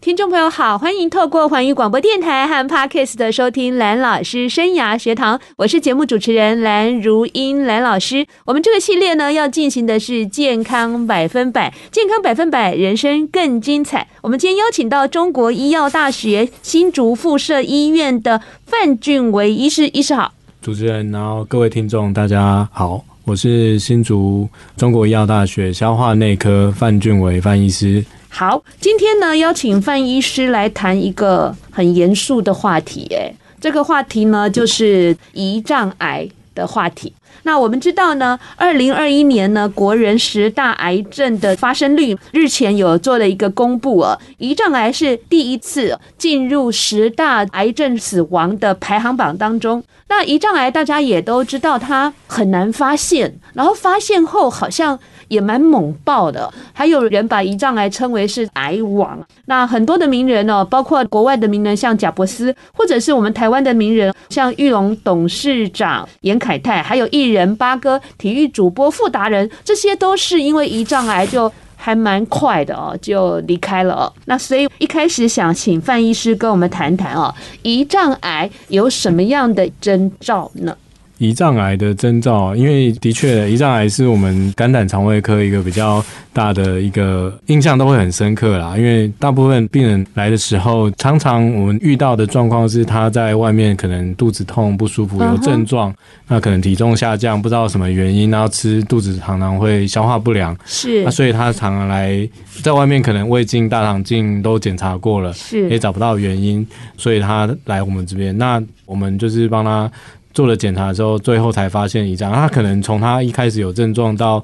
听众朋友好，欢迎透过环宇广播电台和 Podcast 的收听蓝老师生涯学堂，我是节目主持人蓝如英蓝老师。我们这个系列呢，要进行的是健康百分百，健康百分百，人生更精彩。我们今天邀请到中国医药大学新竹附设医院的范俊维医师，医师好。主持人，然后各位听众，大家好，我是新竹中国医药大学消化内科范俊伟范医师。好，今天呢，邀请范医师来谈一个很严肃的话题，哎，这个话题呢，就是胰脏癌的话题。那我们知道呢，二零二一年呢，国人十大癌症的发生率日前有做了一个公布啊，胰脏癌是第一次进入十大癌症死亡的排行榜当中。那胰脏癌大家也都知道，它很难发现，然后发现后好像。也蛮猛爆的，还有人把胰脏癌称为是癌王。那很多的名人哦，包括国外的名人像贾伯斯，或者是我们台湾的名人像玉龙董事长严凯泰，还有一艺人八哥、体育主播傅达人，这些都是因为胰脏癌就还蛮快的哦，就离开了哦。那所以一开始想请范医师跟我们谈谈哦，胰脏癌有什么样的征兆呢？胰脏癌的征兆，因为的确，胰脏癌是我们肝胆肠胃科一个比较大的一个印象，都会很深刻啦。因为大部分病人来的时候，常常我们遇到的状况是他在外面可能肚子痛不舒服，有症状，那可能体重下降，不知道什么原因，然后吃肚子常常会消化不良，是，那所以他常常来，在外面可能胃镜、大肠镜都检查过了，是，也找不到原因，所以他来我们这边，那我们就是帮他。做了检查之后，最后才发现胰脏癌。他可能从他一开始有症状到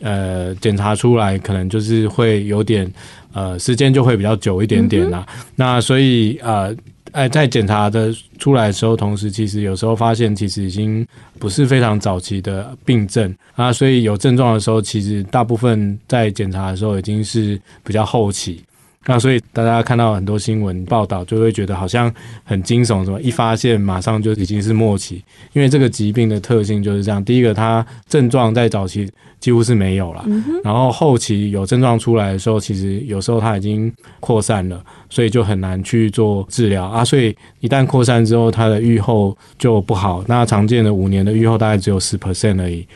呃检查出来，可能就是会有点呃时间就会比较久一点点啦。嗯、那所以呃，哎，在检查的出来的时候，同时其实有时候发现其实已经不是非常早期的病症啊。所以有症状的时候，其实大部分在检查的时候已经是比较后期。那所以大家看到很多新闻报道，就会觉得好像很惊悚，什么一发现马上就已经是末期，因为这个疾病的特性就是这样。第一个，它症状在早期几乎是没有了，然后后期有症状出来的时候，其实有时候它已经扩散了，所以就很难去做治疗啊。所以一旦扩散之后，它的预后就不好。那常见的五年的预后大概只有十 percent 而已。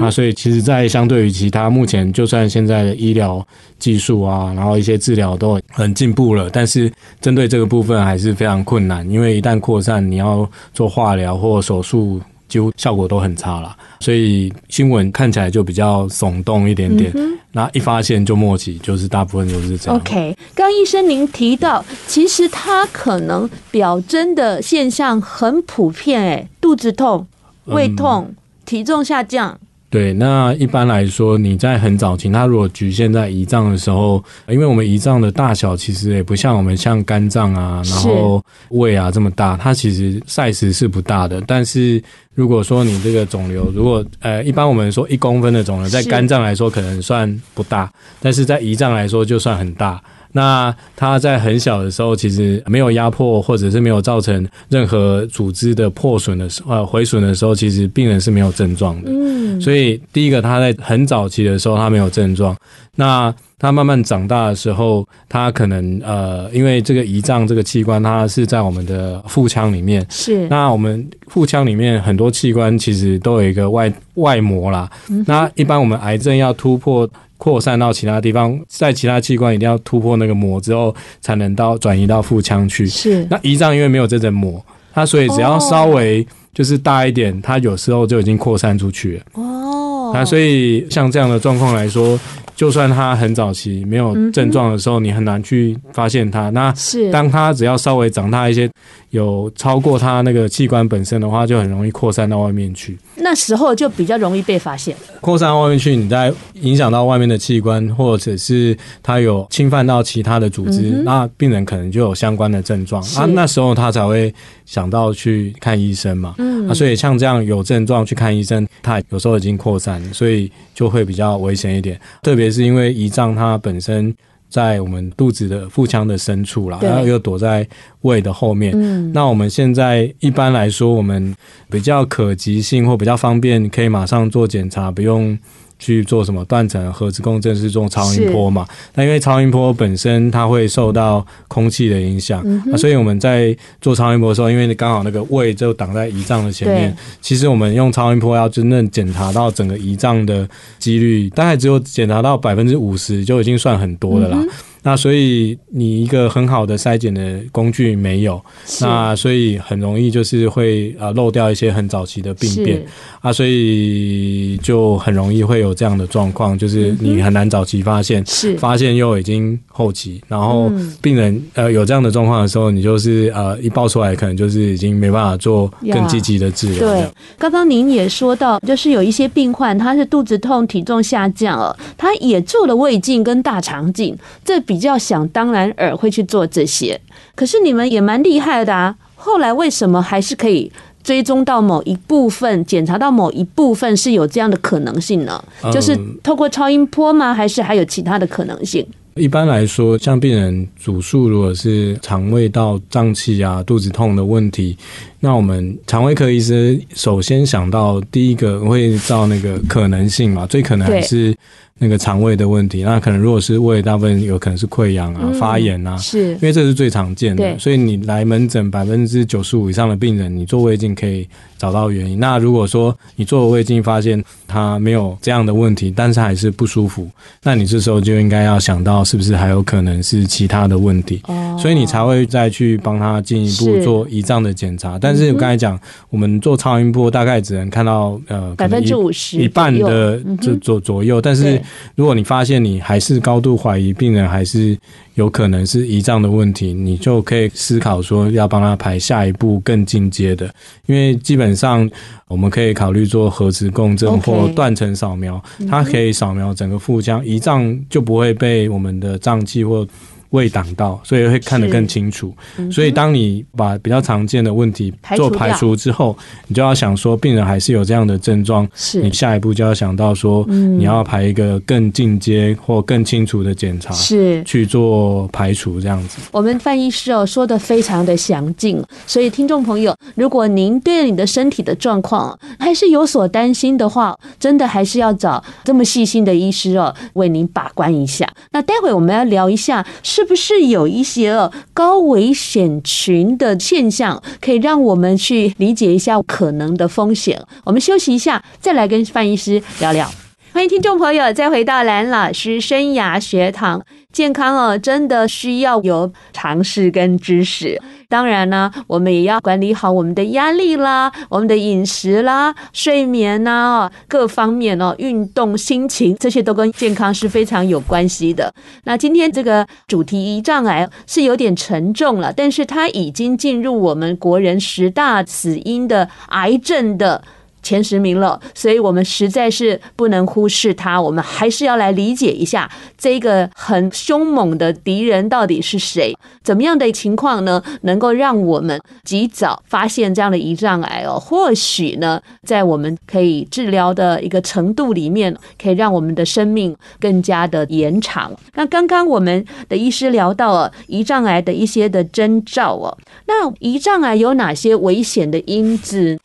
啊，所以其实，在相对于其他目前，就算现在的医疗技术啊，然后一些治疗都很进步了，但是针对这个部分还是非常困难，因为一旦扩散，你要做化疗或手术，几乎效果都很差了。所以新闻看起来就比较耸动一点点，那、嗯、一发现就末期，就是大部分都是这样。OK，刚医生您提到，其实它可能表征的现象很普遍，哎，肚子痛、胃痛、嗯、体重下降。对，那一般来说，你在很早期，它如果局限在胰脏的时候，因为我们胰脏的大小其实也不像我们像肝脏啊，然后胃啊这么大，它其实 size 是不大的。但是如果说你这个肿瘤，如果呃，一般我们说一公分的肿瘤，在肝脏来说可能算不大，但是在胰脏来说就算很大。那他在很小的时候，其实没有压迫，或者是没有造成任何组织的破损的时候，呃，毁损的时候，其实病人是没有症状的。嗯，所以第一个，他在很早期的时候，他没有症状。那他慢慢长大的时候，他可能呃，因为这个胰脏这个器官，它是在我们的腹腔里面。是。那我们腹腔里面很多器官其实都有一个外外膜啦。嗯。那一般我们癌症要突破。扩散到其他地方，在其他器官一定要突破那个膜之后，才能到转移到腹腔去。是，那胰脏因为没有这层膜，它所以只要稍微就是大一点，它有时候就已经扩散出去了。哦，那所以像这样的状况来说，就算它很早期没有症状的时候，你很难去发现它。那是当它只要稍微长大一些。有超过它那个器官本身的话，就很容易扩散到外面去。那时候就比较容易被发现。扩散到外面去，你在影响到外面的器官，或者是它有侵犯到其他的组织，嗯、那病人可能就有相关的症状啊。那时候他才会想到去看医生嘛。嗯。啊，所以像这样有症状去看医生，他有时候已经扩散，所以就会比较危险一点。特别是因为胰脏它本身。在我们肚子的腹腔的深处啦，然后又躲在胃的后面。嗯，那我们现在一般来说，我们比较可及性或比较方便，可以马上做检查，不用。去做什么？断层、核磁共振是做超音波嘛？那因为超音波本身它会受到空气的影响，嗯啊、所以我们在做超音波的时候，因为刚好那个胃就挡在胰脏的前面，其实我们用超音波要真正检查到整个胰脏的几率，大概只有检查到百分之五十就已经算很多的啦。嗯那所以你一个很好的筛检的工具没有，那所以很容易就是会呃漏掉一些很早期的病变。啊，所以就很容易会有这样的状况，就是你很难早期发现，是。发现又已经后期，然后病人呃有这样的状况的时候，你就是呃一爆出来可能就是已经没办法做更积极的治疗。对，刚刚您也说到，就是有一些病患他是肚子痛、体重下降了，他也做了胃镜跟大肠镜，这。比较想当然耳会去做这些，可是你们也蛮厉害的啊！后来为什么还是可以追踪到某一部分，检查到某一部分是有这样的可能性呢？就是透过超音波吗？还是还有其他的可能性？一般来说，像病人主诉如果是肠胃道胀气啊、肚子痛的问题，那我们肠胃科医师首先想到第一个会照那个可能性嘛，最可能还是。那个肠胃的问题，那可能如果是胃，大部分有可能是溃疡啊、发炎啊，是，因为这是最常见的，所以你来门诊百分之九十五以上的病人，你做胃镜可以找到原因。那如果说你做了胃镜发现他没有这样的问题，但是还是不舒服，那你这时候就应该要想到是不是还有可能是其他的问题，所以你才会再去帮他进一步做胰脏的检查。但是我刚才讲，我们做超音波大概只能看到呃百分之五十一半的左左左右，但是。如果你发现你还是高度怀疑病人还是有可能是胰脏的问题，你就可以思考说要帮他排下一步更进阶的，因为基本上我们可以考虑做核磁共振或断层扫描，它可以扫描整个腹腔，胰脏就不会被我们的脏器或。胃挡到，所以会看得更清楚。嗯、所以，当你把比较常见的问题做排除之后，你就要想说，病人还是有这样的症状，是你下一步就要想到说，你要排一个更进阶或更清楚的检查，是去做排除这样子。我们范医师哦说的非常的详尽，所以听众朋友，如果您对你的身体的状况还是有所担心的话，真的还是要找这么细心的医师哦为您把关一下。那待会我们要聊一下是是不是有一些高危险群的现象，可以让我们去理解一下可能的风险？我们休息一下，再来跟范医师聊聊。欢迎听众朋友再回到蓝老师生涯学堂。健康哦，真的需要有常识跟知识。当然呢，我们也要管理好我们的压力啦，我们的饮食啦、睡眠呐，各方面哦，运动、心情这些都跟健康是非常有关系的。那今天这个主题胰脏癌是有点沉重了，但是它已经进入我们国人十大死因的癌症的。前十名了，所以我们实在是不能忽视它。我们还是要来理解一下这个很凶猛的敌人到底是谁？怎么样的情况呢？能够让我们及早发现这样的胰脏癌哦？或许呢，在我们可以治疗的一个程度里面，可以让我们的生命更加的延长。那刚刚我们的医师聊到了胰脏癌的一些的征兆哦，那胰脏癌有哪些危险的因子？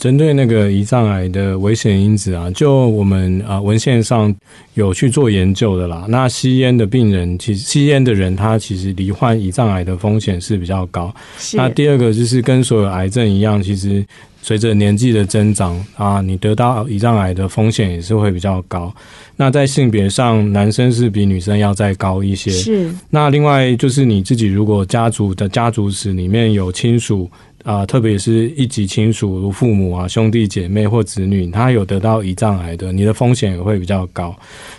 针对那个胰脏癌的危险因子啊，就我们啊文献上有去做研究的啦。那吸烟的病人，其实吸烟的人，他其实罹患胰脏癌的风险是比较高。那第二个就是跟所有癌症一样，其实随着年纪的增长啊，你得到胰脏癌的风险也是会比较高。那在性别上，男生是比女生要再高一些。是。那另外就是你自己如果家族的家族史里面有亲属。啊，特别是一级亲属如父母啊、兄弟姐妹或子女，他有得到胰脏癌的，你的风险也会比较高。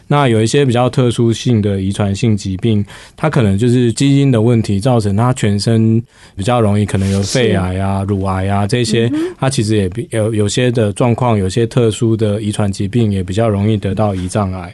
那有一些比较特殊性的遗传性疾病，它可能就是基因的问题造成他全身比较容易可能有肺癌啊、乳癌啊这些，它其实也有有些的状况，有些特殊的遗传疾病也比较容易得到胰脏癌。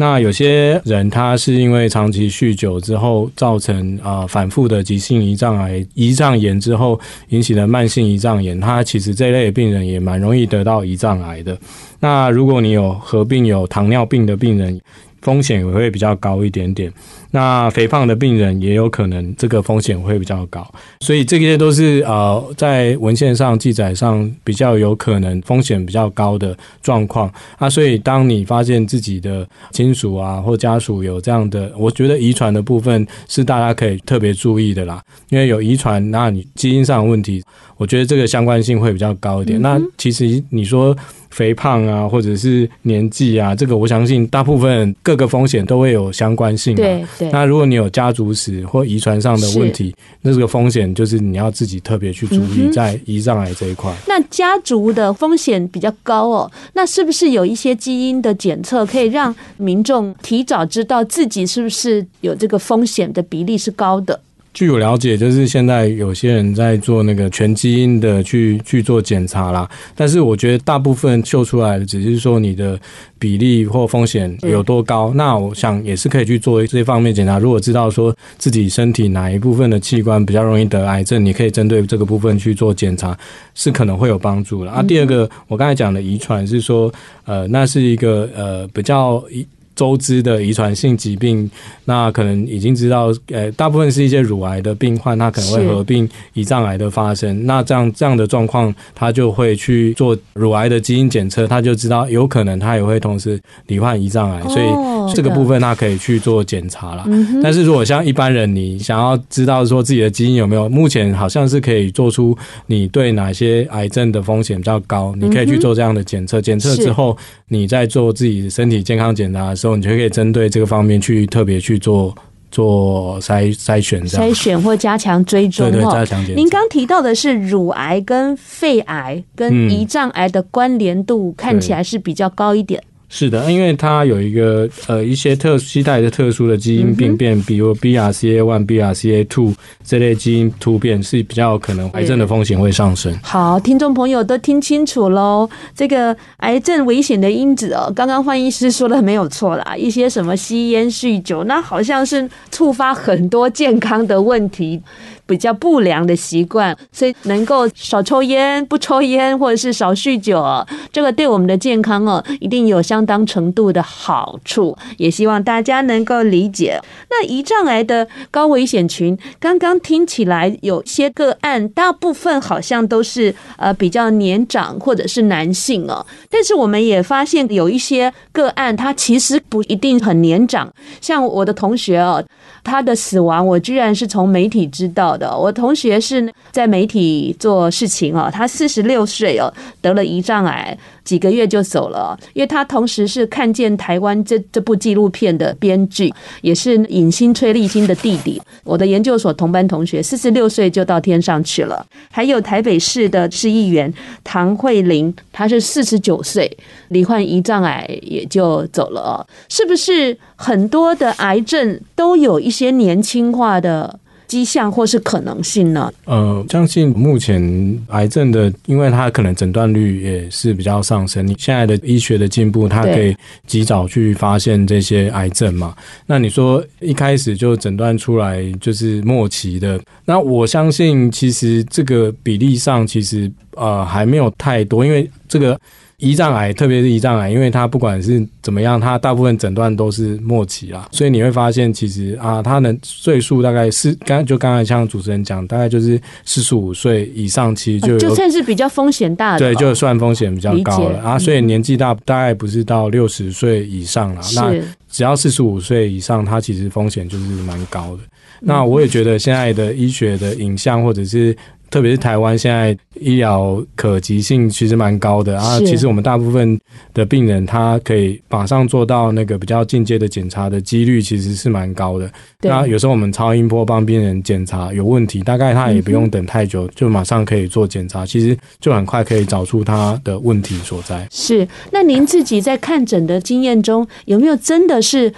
那有些人他是因为长期酗酒之后造成啊、呃、反复的急性胰脏癌、胰脏炎之后引起的慢性胰脏炎，他其实这类病人也蛮容易得到胰脏癌的。那如果你有合并有糖尿病的病人，风险也会比较高一点点。那肥胖的病人也有可能这个风险会比较高，所以这些都是呃在文献上记载上比较有可能风险比较高的状况啊。所以当你发现自己的亲属啊或家属有这样的，我觉得遗传的部分是大家可以特别注意的啦，因为有遗传，那你基因上的问题，我觉得这个相关性会比较高一点。嗯、那其实你说。肥胖啊，或者是年纪啊，这个我相信大部分各个风险都会有相关性。对对。那如果你有家族史或遗传上的问题，那这个风险就是你要自己特别去注意在胰脏癌这一块。那家族的风险比较高哦，那是不是有一些基因的检测可以让民众提早知道自己是不是有这个风险的比例是高的？据我了解，就是现在有些人在做那个全基因的去去做检查啦，但是我觉得大部分秀出来的只是说你的比例或风险有多高。那我想也是可以去做这方面检查。如果知道说自己身体哪一部分的器官比较容易得癌症，你可以针对这个部分去做检查，是可能会有帮助的。啊，第二个我刚才讲的遗传是说，呃，那是一个呃比较一。周知的遗传性疾病，那可能已经知道，呃，大部分是一些乳癌的病患，他可能会合并胰脏癌的发生。那这样这样的状况，他就会去做乳癌的基因检测，他就知道有可能他也会同时罹患胰脏癌，所以这个部分他可以去做检查了。但是如果像一般人，你想要知道说自己的基因有没有，目前好像是可以做出你对哪些癌症的风险比较高，你可以去做这样的检测。检测之后，你再做自己身体健康检查的时候。你就可以针对这个方面去特别去做做筛筛选，筛选或加强追踪。对对，加强检。您刚提到的是乳癌跟肺癌跟胰脏癌的关联度看起来是比较高一点。是的，因为它有一个呃一些特携带的特殊的基因病变，嗯、比如 BRCA one、BRCA two 这类基因突变是比较可能癌症的风险会上升。好，听众朋友都听清楚喽，这个癌症危险的因子哦，刚刚范医师说的没有错啦，一些什么吸烟、酗酒，那好像是触发很多健康的问题。比较不良的习惯，所以能够少抽烟、不抽烟，或者是少酗酒，这个对我们的健康哦，一定有相当程度的好处。也希望大家能够理解。那胰脏癌的高危险群，刚刚听起来有些个案，大部分好像都是呃比较年长或者是男性哦。但是我们也发现有一些个案，他其实不一定很年长。像我的同学哦，他的死亡，我居然是从媒体知道我同学是在媒体做事情哦，他四十六岁哦，得了胰脏癌。几个月就走了，因为他同时是看见台湾这这部纪录片的编剧，也是影星崔丽欣的弟弟。我的研究所同班同学，四十六岁就到天上去了。还有台北市的市议员唐慧玲，她是四十九岁，罹患胰脏癌也就走了。是不是很多的癌症都有一些年轻化的迹象或是可能性呢？呃，相信目前癌症的，因为它可能诊断率也是比较上升。你现在的医学的进步，它可以及早去发现这些癌症嘛？那你说一开始就诊断出来就是末期的，那我相信其实这个比例上其实呃还没有太多，因为这个。胰脏癌，特别是胰脏癌，因为它不管是怎么样，它大部分诊断都是末期啦，所以你会发现，其实啊，它能岁数大概是刚就刚才像主持人讲，大概就是四十五岁以上，其实就有就算是比较风险大的，对，就算风险比较高了啊。所以年纪大大概不是到六十岁以上了，那只要四十五岁以上，它其实风险就是蛮高的。那我也觉得现在的医学的影像或者是。特别是台湾现在医疗可及性其实蛮高的啊，其实我们大部分的病人他可以马上做到那个比较进阶的检查的几率其实是蛮高的。那有时候我们超音波帮病人检查有问题，大概他也不用等太久，就马上可以做检查，其实就很快可以找出他的问题所在。是，那您自己在看诊的经验中有没有真的是？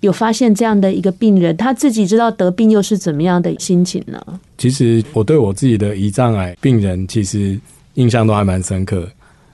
有发现这样的一个病人，他自己知道得病又是怎么样的心情呢？其实我对我自己的胰脏癌病人，其实印象都还蛮深刻。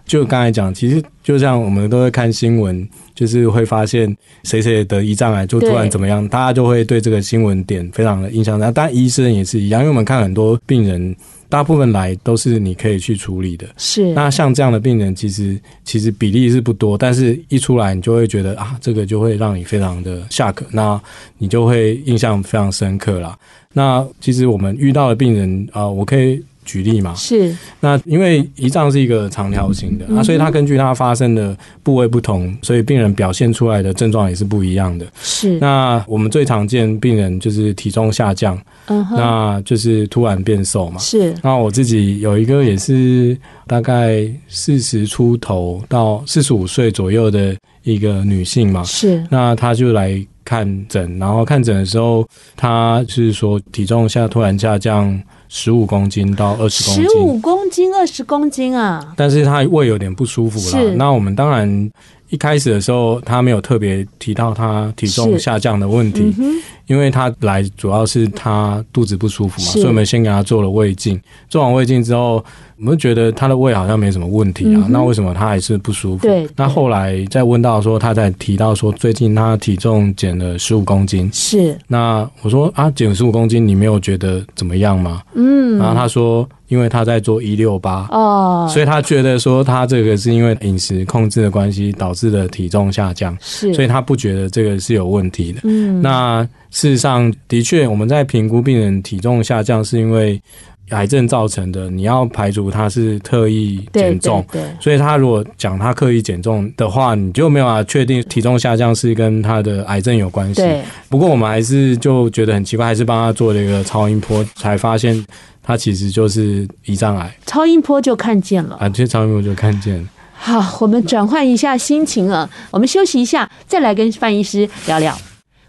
就刚才讲，其实就像我们都会看新闻，就是会发现谁谁得胰脏癌就突然怎么样，大家就会对这个新闻点非常的印象。那当医生也是一样，因为我们看很多病人。大部分来都是你可以去处理的。是。那像这样的病人，其实其实比例是不多，但是一出来你就会觉得啊，这个就会让你非常的 shock，那你就会印象非常深刻啦。那其实我们遇到的病人啊，我可以。举例嘛，是。那因为胰脏是一个长条形的，那、嗯。啊、所以它根据它发生的部位不同，所以病人表现出来的症状也是不一样的。是。那我们最常见病人就是体重下降，嗯哼，那就是突然变瘦嘛。是。那我自己有一个也是大概四十出头到四十五岁左右的一个女性嘛，是。那她就来看诊，然后看诊的时候，她就是说体重下突然下降。十五公斤到二十公斤，十五公斤、二十公斤啊！但是他胃有点不舒服了。那我们当然一开始的时候，他没有特别提到他体重下降的问题，嗯、因为他来主要是他肚子不舒服嘛，所以我们先给他做了胃镜。做完胃镜之后。我们觉得他的胃好像没什么问题啊，嗯、那为什么他还是不舒服？对，那后来再问到说，他在提到说，最近他体重减了十五公斤。是，那我说啊，减十五公斤，你没有觉得怎么样吗？嗯，然后他说，因为他在做一六八哦，所以他觉得说他这个是因为饮食控制的关系导致的体重下降，是，所以他不觉得这个是有问题的。嗯，那事实上的确，我们在评估病人体重下降是因为。癌症造成的，你要排除他是特意减重，对，对，对，所以他如果讲他刻意减重的话，你就没有办法确定体重下降是跟他的癌症有关系。不过我们还是就觉得很奇怪，还是帮他做了一个超音波，才发现他其实就是胰脏癌。超音波就看见了，啊，这超音波就看见了。好，我们转换一下心情啊，我们休息一下，再来跟范医师聊聊。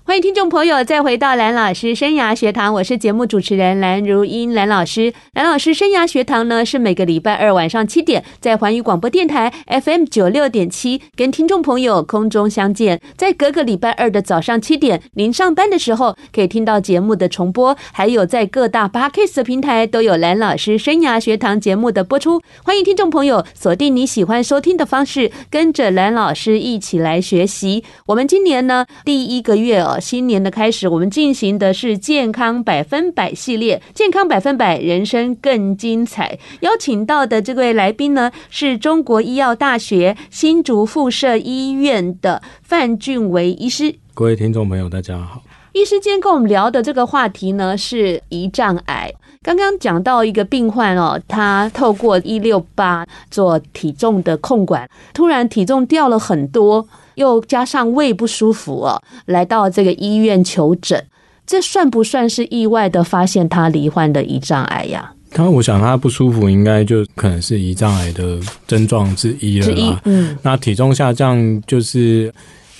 欢迎听众朋友再回到蓝老师生涯学堂，我是节目主持人蓝如英，蓝老师。蓝老师生涯学堂呢，是每个礼拜二晚上七点在环宇广播电台 FM 九六点七跟听众朋友空中相见，在隔个礼拜二的早上七点，您上班的时候可以听到节目的重播，还有在各大 Podcast 平台都有蓝老师生涯学堂节目的播出。欢迎听众朋友锁定你喜欢收听的方式，跟着蓝老师一起来学习。我们今年呢，第一个月新年的开始，我们进行的是健康百分百系列，健康百分百，人生更精彩。邀请到的这位来宾呢，是中国医药大学新竹附设医院的范俊维医师。各位听众朋友，大家好。医师今天跟我们聊的这个话题呢，是胰脏癌。刚刚讲到一个病患哦，他透过一六八做体重的控管，突然体重掉了很多。又加上胃不舒服哦，来到这个医院求诊，这算不算是意外的发现他罹患的胰脏癌呀？他我想他不舒服，应该就可能是胰脏癌的症状之一了吧？嗯，那体重下降就是。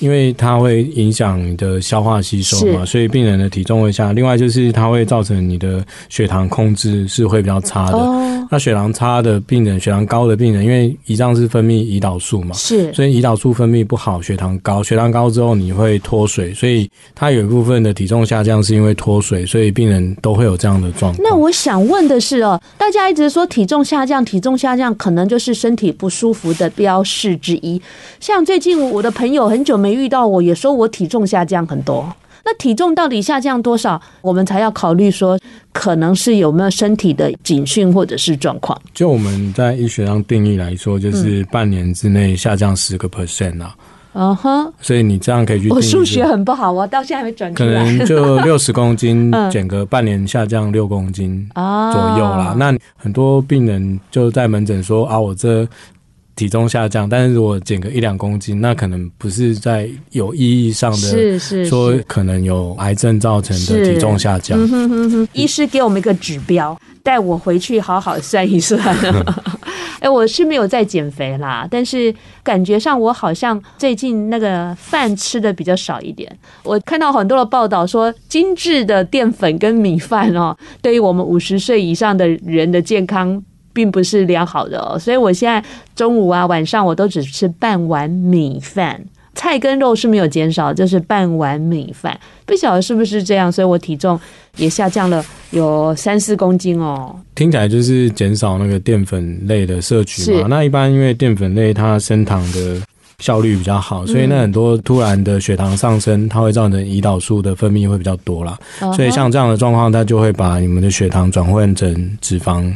因为它会影响你的消化吸收嘛，所以病人的体重会下。另外就是它会造成你的血糖控制是会比较差的。哦、那血糖差的病人，血糖高的病人，因为胰脏是分泌胰岛素嘛，是，所以胰岛素分泌不好，血糖高，血糖高之后你会脱水，所以它有一部分的体重下降是因为脱水，所以病人都会有这样的状况。那我想问的是哦，大家一直说体重下降，体重下降可能就是身体不舒服的标示之一。像最近我的朋友很久没。遇到我也说我体重下降很多，那体重到底下降多少，我们才要考虑说可能是有没有身体的警讯或者是状况。就我们在医学上定义来说，就是半年之内下降十个 percent 啊。嗯哼，所以你这样可以去。我数学很不好，我到现在还没转出来。可能就 六十公斤减个半年下降六公斤左右啦。那很多病人就在门诊说啊，我这。体重下降，但是如果减个一两公斤，那可能不是在有意义上的，是是说可能有癌症造成的体重下降。嗯哼哼哼，医师给我们一个指标，带我回去好好算一算。哎，我是没有在减肥啦，但是感觉上我好像最近那个饭吃的比较少一点。我看到很多的报道说，精致的淀粉跟米饭哦，对于我们五十岁以上的人的健康。并不是良好的哦，所以我现在中午啊、晚上我都只吃半碗米饭，菜跟肉是没有减少，就是半碗米饭。不晓得是不是这样，所以我体重也下降了有三四公斤哦。听起来就是减少那个淀粉类的摄取嘛。那一般因为淀粉类它升糖的效率比较好，所以那很多突然的血糖上升，它会造成胰岛素的分泌会比较多啦。所以像这样的状况，它就会把你们的血糖转换成脂肪。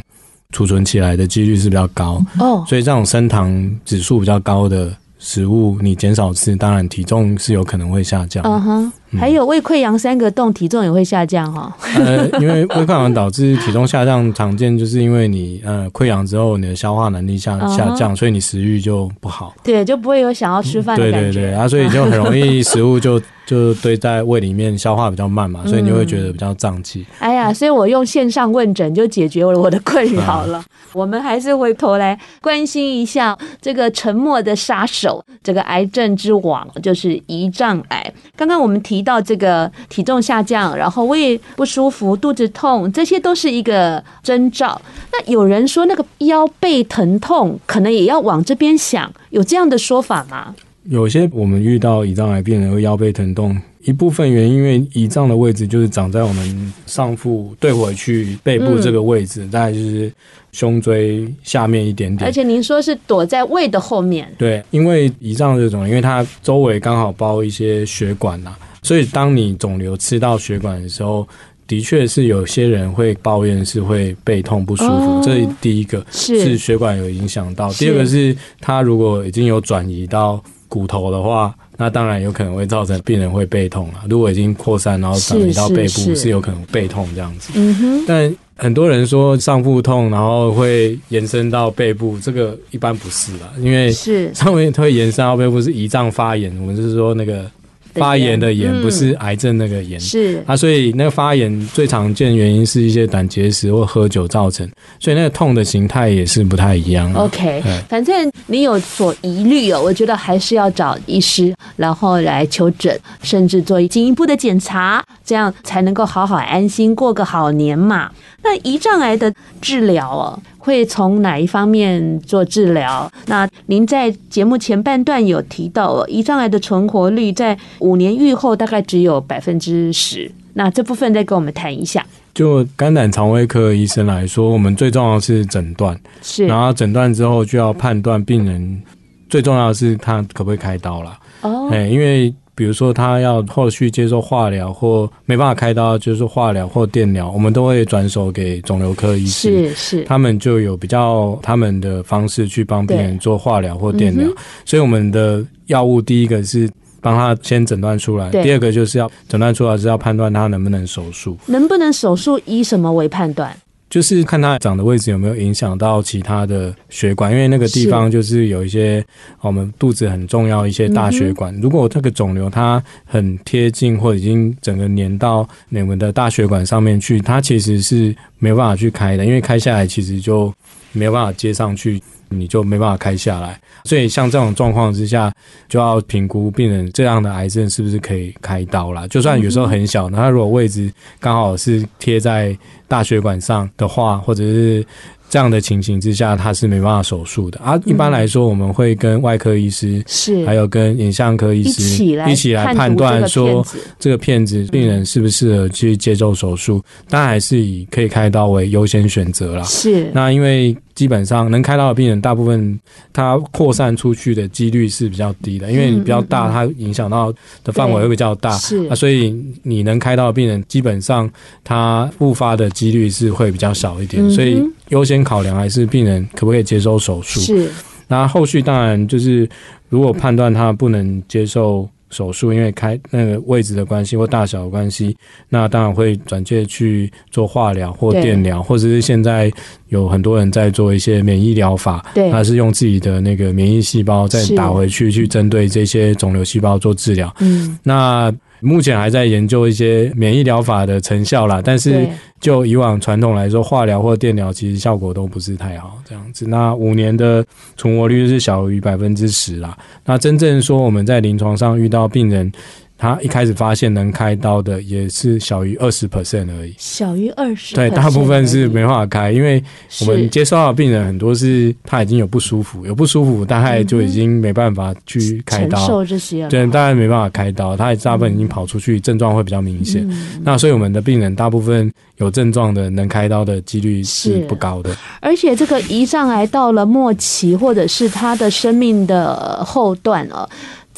储存起来的几率是比较高哦，所以这种升糖指数比较高的食物，你减少吃，当然体重是有可能会下降。嗯哼。还有胃溃疡三个洞，体重也会下降哈。呃，因为胃溃疡导致体重下降，常见就是因为你呃溃疡之后，你的消化能力下下降，所以你食欲就不好。对，就不会有想要吃饭的感觉。对对对，啊，所以就很容易食物就就堆在胃里面，消化比较慢嘛，所以你会觉得比较胀气。哎呀，所以我用线上问诊就解决了我的困扰了。我们还是回头来关心一下这个沉默的杀手，这个癌症之王就是胰脏癌。刚刚我们提。提到这个体重下降，然后胃不舒服、肚子痛，这些都是一个征兆。那有人说那个腰背疼痛，可能也要往这边想，有这样的说法吗？有些我们遇到胰脏癌病人会腰背疼痛，一部分原因因为胰脏的位置就是长在我们上腹对回去背部这个位置，大概就是胸椎下面一点点。而且您说是躲在胃的后面，对，因为胰脏这种，因为它周围刚好包一些血管呐、啊。所以，当你肿瘤吃到血管的时候，的确是有些人会抱怨是会背痛不舒服。哦、这是第一个是，是血管有影响到。第二个是，他如果已经有转移到骨头的话，那当然有可能会造成病人会背痛了。如果已经扩散，然后转移到背部，是，是，是有可能背痛这样子。嗯哼。但很多人说上腹痛，然后会延伸到背部，这个一般不是啦，因为是上面会延伸到背部是胰脏发炎，我们就是说那个。发炎的炎不是癌症那个炎，嗯、是。啊，所以那个发炎最常见原因是一些胆结石或喝酒造成，所以那个痛的形态也是不太一样。OK，反正你有所疑虑哦，我觉得还是要找医师，然后来求诊，甚至做进一步的检查，这样才能够好好安心过个好年嘛。那胰脏癌的治疗哦。会从哪一方面做治疗？那您在节目前半段有提到，胰脏癌的存活率在五年预后大概只有百分之十。那这部分再跟我们谈一下。就肝胆肠胃科医生来说，我们最重要的是诊断，是，然后诊断之后就要判断病人，最重要的是他可不可以开刀了。哦，哎，因为。比如说，他要后续接受化疗或没办法开刀，就是化疗或电疗，我们都会转手给肿瘤科医师，是是，他们就有比较他们的方式去帮病人做化疗或电疗。所以我们的药物第一个是帮他先诊断出来，第二个就是要诊断出来是要判断他能不能手术，能不能手术以什么为判断？就是看它长的位置有没有影响到其他的血管，因为那个地方就是有一些我们肚子很重要一些大血管。如果这个肿瘤它很贴近或已经整个粘到你们的大血管上面去，它其实是没有办法去开的，因为开下来其实就没有办法接上去。你就没办法开下来，所以像这种状况之下，就要评估病人这样的癌症是不是可以开刀啦。就算有时候很小，那他如果位置刚好是贴在大血管上的话，或者是。这样的情形之下，他是没办法手术的啊。一般来说，我们会跟外科医师是，还有跟影像科医师一起来判断说，这个片子病人适不适合去接受手术。当然还是以可以开刀为优先选择啦。是。那因为基本上能开刀的病人，大部分他扩散出去的几率是比较低的，因为你比较大，它影响到的范围会比较大。是啊，所以你能开刀的病人，基本上他复发的几率是会比较少一点。所以。优先考量还是病人可不可以接受手术？是。那后续当然就是，如果判断他不能接受手术，因为开那个位置的关系或大小的关系，那当然会转介去做化疗或电疗，或者是现在有很多人在做一些免疫疗法，对，他是用自己的那个免疫细胞再打回去，去针对这些肿瘤细胞做治疗。嗯，那。目前还在研究一些免疫疗法的成效啦，但是就以往传统来说，化疗或电疗其实效果都不是太好，这样子。那五年的存活率是小于百分之十啦。那真正说我们在临床上遇到病人。他一开始发现能开刀的也是小于二十 percent 而已，小于二十，对，大部分是没办法开，因为我们接收到的病人很多是他已经有不舒服，有不舒服，大概就已经没办法去开刀，承受这些，对，大概没办法开刀，他大部分已经跑出去，症状会比较明显。那所以我们的病人大部分有症状的能开刀的几率是不高的，而且这个胰脏癌到了末期或者是他的生命的后段啊。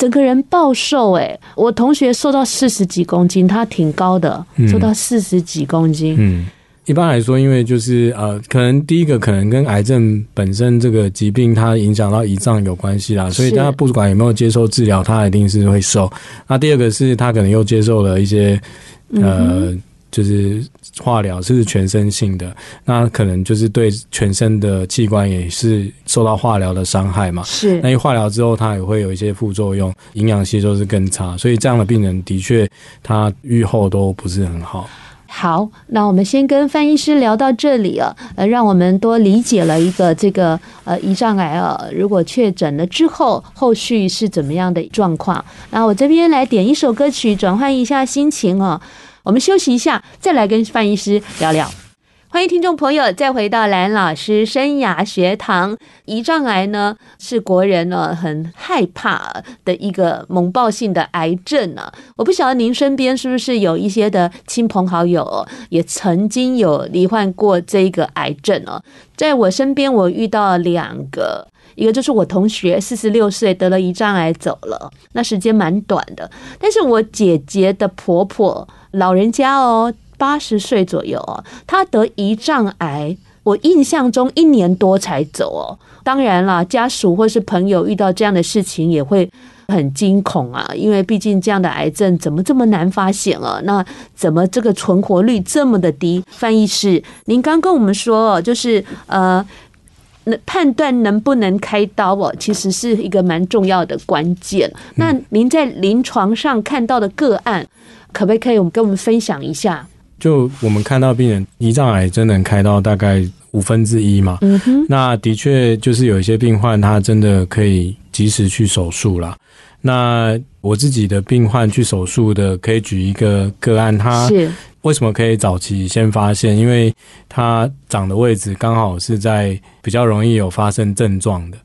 整个人暴瘦哎、欸，我同学瘦到四十几公斤，他挺高的，瘦到四十几公斤。嗯，一般来说，因为就是呃，可能第一个可能跟癌症本身这个疾病它影响到胰脏有关系啦，所以他不管有没有接受治疗，他一定是会瘦。那第二个是他可能又接受了一些呃，就是化疗，是全身性的，那可能就是对全身的器官也是受到化疗的伤害嘛。是，那一化疗之后，它也会有一些副作用，营养吸收是更差，所以这样的病人的确他愈后都不是很好。好，那我们先跟范医师聊到这里啊，呃，让我们多理解了一个这个呃胰脏癌啊，如果确诊了之后，后续是怎么样的状况？那我这边来点一首歌曲，转换一下心情啊，我们休息一下，再来跟范医师聊聊。欢迎听众朋友再回到蓝老师生涯学堂。胰脏癌呢，是国人呢很害怕的一个猛爆性的癌症、啊。我不晓得您身边是不是有一些的亲朋好友也曾经有罹患过这个癌症哦、在我身边，我遇到两个，一个就是我同学，四十六岁得了胰脏癌走了，那时间蛮短的。但是我姐姐的婆婆，老人家哦。八十岁左右哦，他得胰脏癌，我印象中一年多才走哦。当然啦，家属或是朋友遇到这样的事情也会很惊恐啊，因为毕竟这样的癌症怎么这么难发现啊？那怎么这个存活率这么的低？翻译师，您刚跟我们说哦，就是呃，判断能不能开刀哦，其实是一个蛮重要的关键。那您在临床上看到的个案，可不可以我们跟我们分享一下？就我们看到病人胰脏癌真的能开到大概五分之一嘛，嗯哼，那的确就是有一些病患他真的可以及时去手术啦。那我自己的病患去手术的，可以举一个个案，他为什么可以早期先发现？因为他长的位置刚好是在比较容易有发生症状的。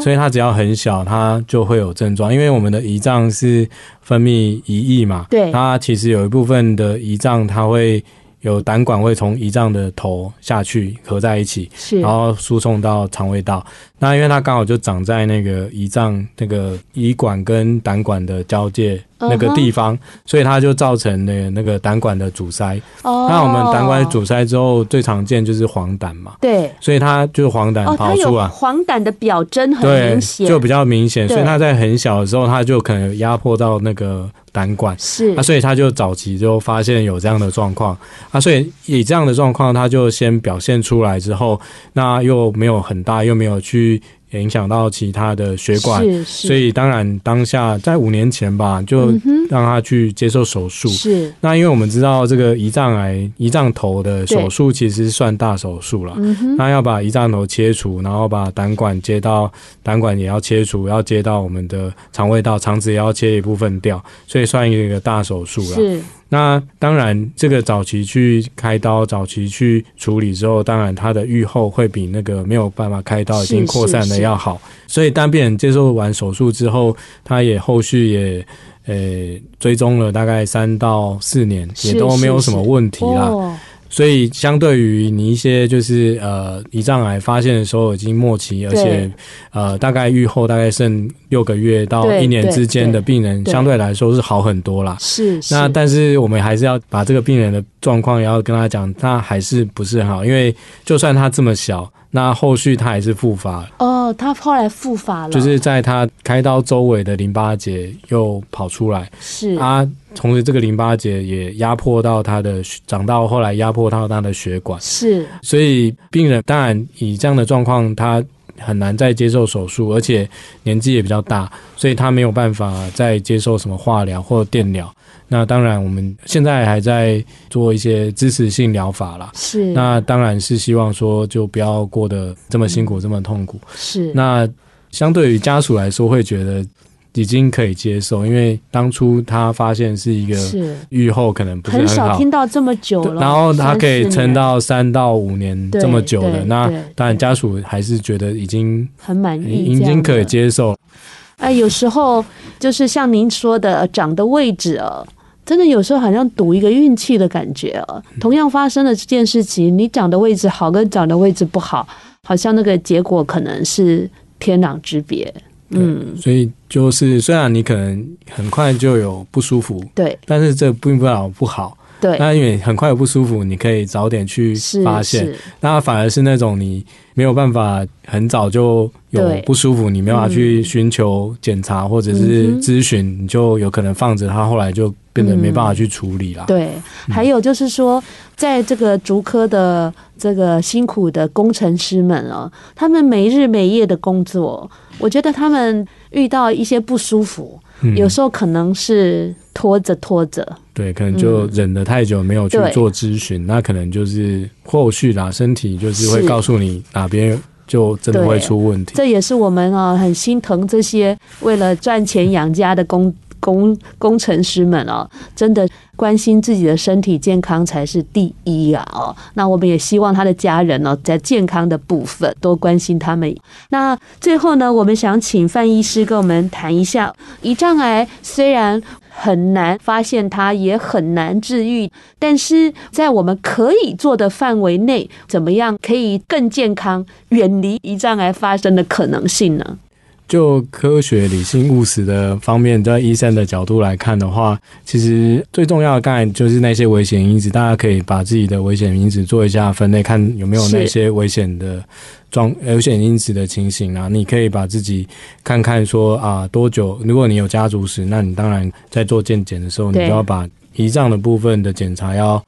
所以它只要很小，它就会有症状。因为我们的胰脏是分泌胰液嘛，对，它其实有一部分的胰脏，它会有胆管会从胰脏的头下去合在一起，是，然后输送到肠胃道。那因为它刚好就长在那个胰脏那个胰管跟胆管的交界。那个地方，所以它就造成了那个胆管的阻塞。哦，那我们胆管阻塞之后，最常见就是黄疸嘛。对，所以它就是黄疸跑出来。黄疸的表征很明显，就比较明显。所以它在很小的时候，它就可能压迫到那个胆管。是啊，所以他就早期就发现有这样的状况啊，所以以这样的状况，他就先表现出来之后，那又没有很大，又没有去。也影响到其他的血管，所以当然当下在五年前吧，就让他去接受手术。是，那因为我们知道这个胰脏癌胰脏头的手术其实算大手术了，那要把胰脏头切除，然后把胆管接到胆管也要切除，要接到我们的肠胃道，肠子也要切一部分掉，所以算一个大手术了。是。那当然，这个早期去开刀、早期去处理之后，当然它的预后会比那个没有办法开刀、已经扩散的要好。所以当病人接受完手术之后，他也后续也呃追踪了大概三到四年，也都没有什么问题啦。所以，相对于你一些就是呃胰脏癌发现的时候已经末期，而且呃大概预后大概剩六个月到一年之间的病人，相对来说是好很多啦。是。那但是我们还是要把这个病人的状况也要跟他讲，他还是不是很好，因为就算他这么小。那后续他还是复发哦，他后来复发了，就是在他开刀周围的淋巴结又跑出来，是。啊，同时这个淋巴结也压迫到他的，长到后来压迫到他的血管，是，所以病人当然以这样的状况，他很难再接受手术，而且年纪也比较大，所以他没有办法再接受什么化疗或电疗。那当然，我们现在还在做一些支持性疗法啦。是，那当然是希望说，就不要过得这么辛苦，嗯、这么痛苦。是，那相对于家属来说，会觉得已经可以接受，因为当初他发现是一个愈后可能不是很好，很少听到这么久了，然后他可以撑到三到五年这么久了。那当然，家属还是觉得已经很满意，已经可以接受。哎，有时候就是像您说的，长的位置哦。真的有时候好像赌一个运气的感觉哦。同样发生了这件事情，你长的位置好跟长的位置不好，好像那个结果可能是天壤之别。嗯，所以就是虽然你可能很快就有不舒服，对，但是这并不代表不好。对，那因为很快有不舒服，你可以早点去发现。那反而是那种你没有办法很早就有不舒服，你没办法去寻求检查或者是咨询，你就有可能放着它，后来就变得没办法去处理了。对，还有就是说，在这个足科的这个辛苦的工程师们哦，他们没日没夜的工作，我觉得他们遇到一些不舒服。有时候可能是拖着拖着，对，可能就忍得太久没有去做咨询，嗯、那可能就是后续啦，身体就是会告诉你哪边就真的会出问题。这也是我们啊很心疼这些为了赚钱养家的工工工程师们哦，真的。关心自己的身体健康才是第一啊！哦，那我们也希望他的家人呢，在健康的部分多关心他们。那最后呢，我们想请范医师跟我们谈一下，胰脏癌虽然很难发现它，也很难治愈，但是在我们可以做的范围内，怎么样可以更健康，远离胰脏癌发生的可能性呢？就科学、理性、务实的方面，在医生的角度来看的话，其实最重要的当然就是那些危险因子，大家可以把自己的危险因子做一下分类，看有没有那些危险的状危险因子的情形啊。你可以把自己看看说啊，多久？如果你有家族史，那你当然在做健检的时候，你就要把胰脏的部分的检查要。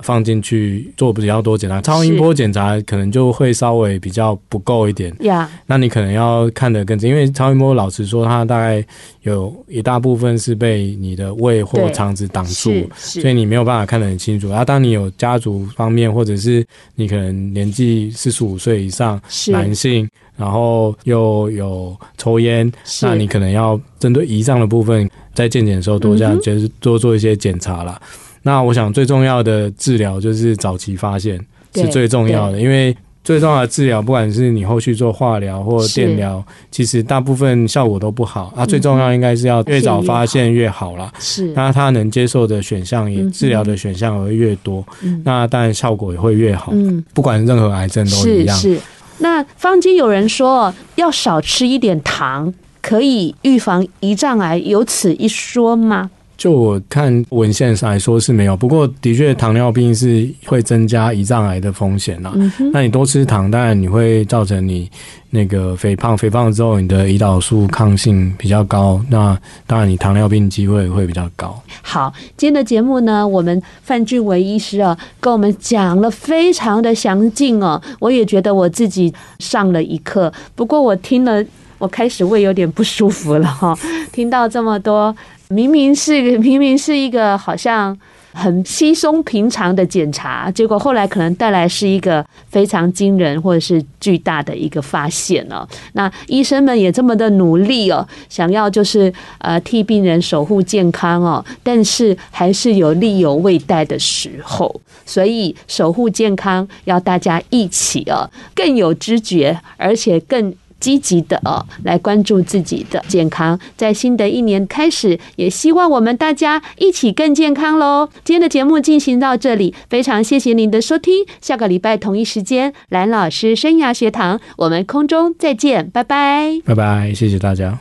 放进去做比较多检查，超音波检查可能就会稍微比较不够一点。呀，那你可能要看得更仔细，因为超音波老实说，它大概有一大部分是被你的胃或肠子挡住，所以你没有办法看得很清楚。然后，当你有家族方面，或者是你可能年纪四十五岁以上男性，然后又有抽烟，那你可能要针对胰脏的部分，在健检的时候多这样，就是多做一些检查啦。那我想最重要的治疗就是早期发现是最重要的，因为最重要的治疗，不管是你后续做化疗或电疗，其实大部分效果都不好。啊，最重要应该是要越早发现越好啦。是，那他能接受的选项也治疗的选项也会越多，那当然效果也会越好。嗯，不管任何癌症都一样。是，是。那坊间有人说要少吃一点糖，可以预防胰脏癌，有此一说吗？就我看文献上来说是没有，不过的确糖尿病是会增加胰脏癌的风险啦。嗯、那你多吃糖，当然你会造成你那个肥胖，肥胖之后你的胰岛素抗性比较高，那当然你糖尿病机会会比较高。好，今天的节目呢，我们范俊伟医师啊，跟我们讲了非常的详尽哦，我也觉得我自己上了一课。不过我听了，我开始胃有点不舒服了哈，听到这么多。明明是明明是一个好像很稀松平常的检查，结果后来可能带来是一个非常惊人或者是巨大的一个发现哦。那医生们也这么的努力哦，想要就是呃替病人守护健康哦，但是还是有力有未逮的时候，所以守护健康要大家一起哦，更有知觉，而且更。积极的哦，来关注自己的健康。在新的一年开始，也希望我们大家一起更健康喽。今天的节目进行到这里，非常谢谢您的收听。下个礼拜同一时间，蓝老师生涯学堂，我们空中再见，拜拜，拜拜，谢谢大家。